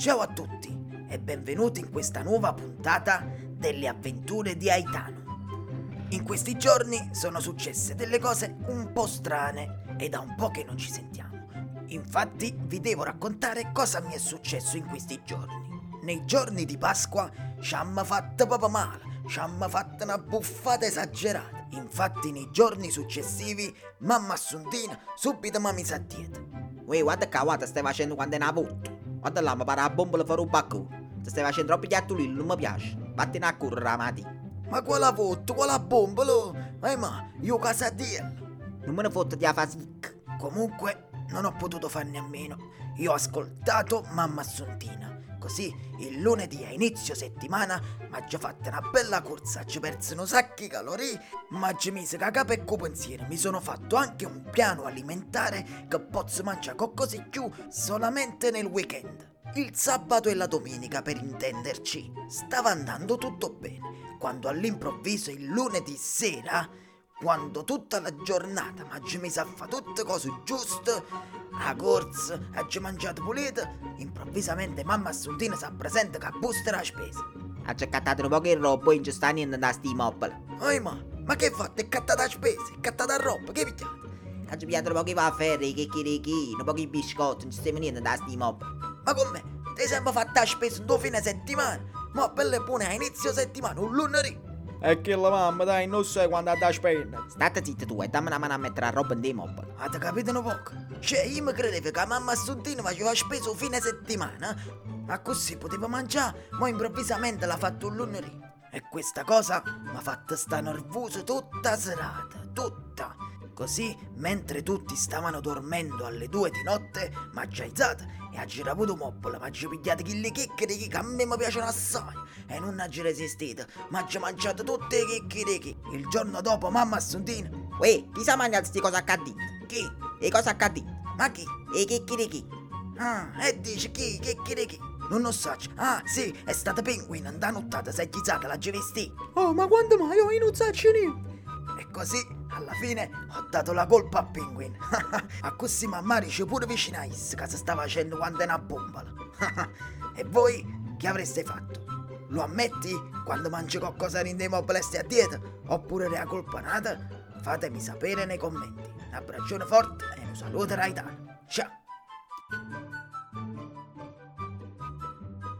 Ciao a tutti e benvenuti in questa nuova puntata delle avventure di Aitano. In questi giorni sono successe delle cose un po' strane e da un po' che non ci sentiamo. Infatti vi devo raccontare cosa mi è successo in questi giorni. Nei giorni di Pasqua ci hanno fatto proprio male, ci hanno fatto una buffata esagerata. Infatti nei giorni successivi mamma Assuntina subito mi ha messo a dieta. Uè, guarda qua, guarda, stai facendo quando è una putto. Guarda là, mi pare la bombola fuori un bacco. Ti stai facendo troppi chiattolini, non mi piace. Vattene a correre la mattina. Ma quella foto, quella bomba, lo? Eh ma, io casa dirla. Non me ne fotte di afasic. Comunque, non ho potuto farne a meno. Io ho ascoltato mamma Assuntina. Così il lunedì a inizio settimana mi ha già fatto una bella corsa, ci perso un sacchi calorie, ma ci mise capo e pensiero. Mi sono fatto anche un piano alimentare che posso mangiare con così più solamente nel weekend. Il sabato e la domenica, per intenderci, stava andando tutto bene, quando all'improvviso il lunedì sera, quando tutta la giornata mi ha messo a fare tutte cose giuste, a corsa, ha già mangiato pulito, improvvisamente mamma Assuntina si presenta che busta la spesa. Ha già cattato un po' di roba e non ci sta niente da sti mobili. Ehi ma, ma che fatto? È cattata la spesa, è cattata la roba, che picchiate? Ha già pigliato un po' di waffere, i chicchirichi, un po' di biscotti, non ci stiamo niente da sti mobili. Ma con me, ti sei sempre fatta la spesa un fine settimana? Ma belle buone a inizio settimana, un lunedì. E che la mamma, dai, non sai quando ha da spendere. State zitta tu e dammi una mano a mettere la roba in dei mobili. Avete capito un poco? Cioè, io mi credevo che mamma Assuntina faceva spesa un fine settimana, ma così poteva mangiare, ma improvvisamente l'ha fatto un lunedì. E questa cosa mi ha fatto stare nervoso tutta serata, tutta. Così, mentre tutti stavano dormendo alle due di notte, mi ha alzato e ha girato un mobile, mi ha pigliato quelle chicchirichi che a me mi piacciono assai. E non ha già resistito, mi ha mangiato tutte le chicchirichi. Il giorno dopo, mamma Assuntina, Uè, chi sa mangiare sti cose accadite? chi? E cosa accadite? Ma chi? E chicchirichi. Ah, e dici chi? Che chirichi? Non lo so. Ah, sì, è stata Penguin, andata nottata, chi sa che l'ha già vestita. Oh, ma quando mai? Io non saccio niente. E così, alla fine, ho dato la colpa a Penguin. a così mamma dice pure vicino a Is che si sta facendo quando è una bombola. e voi che avreste fatto? Lo ammetti quando mangi qualcosa in stai a dieta? Oppure la colpa nata? Fatemi sapere nei commenti. Un abbraccione forte e un saluto Raitano. Ciao!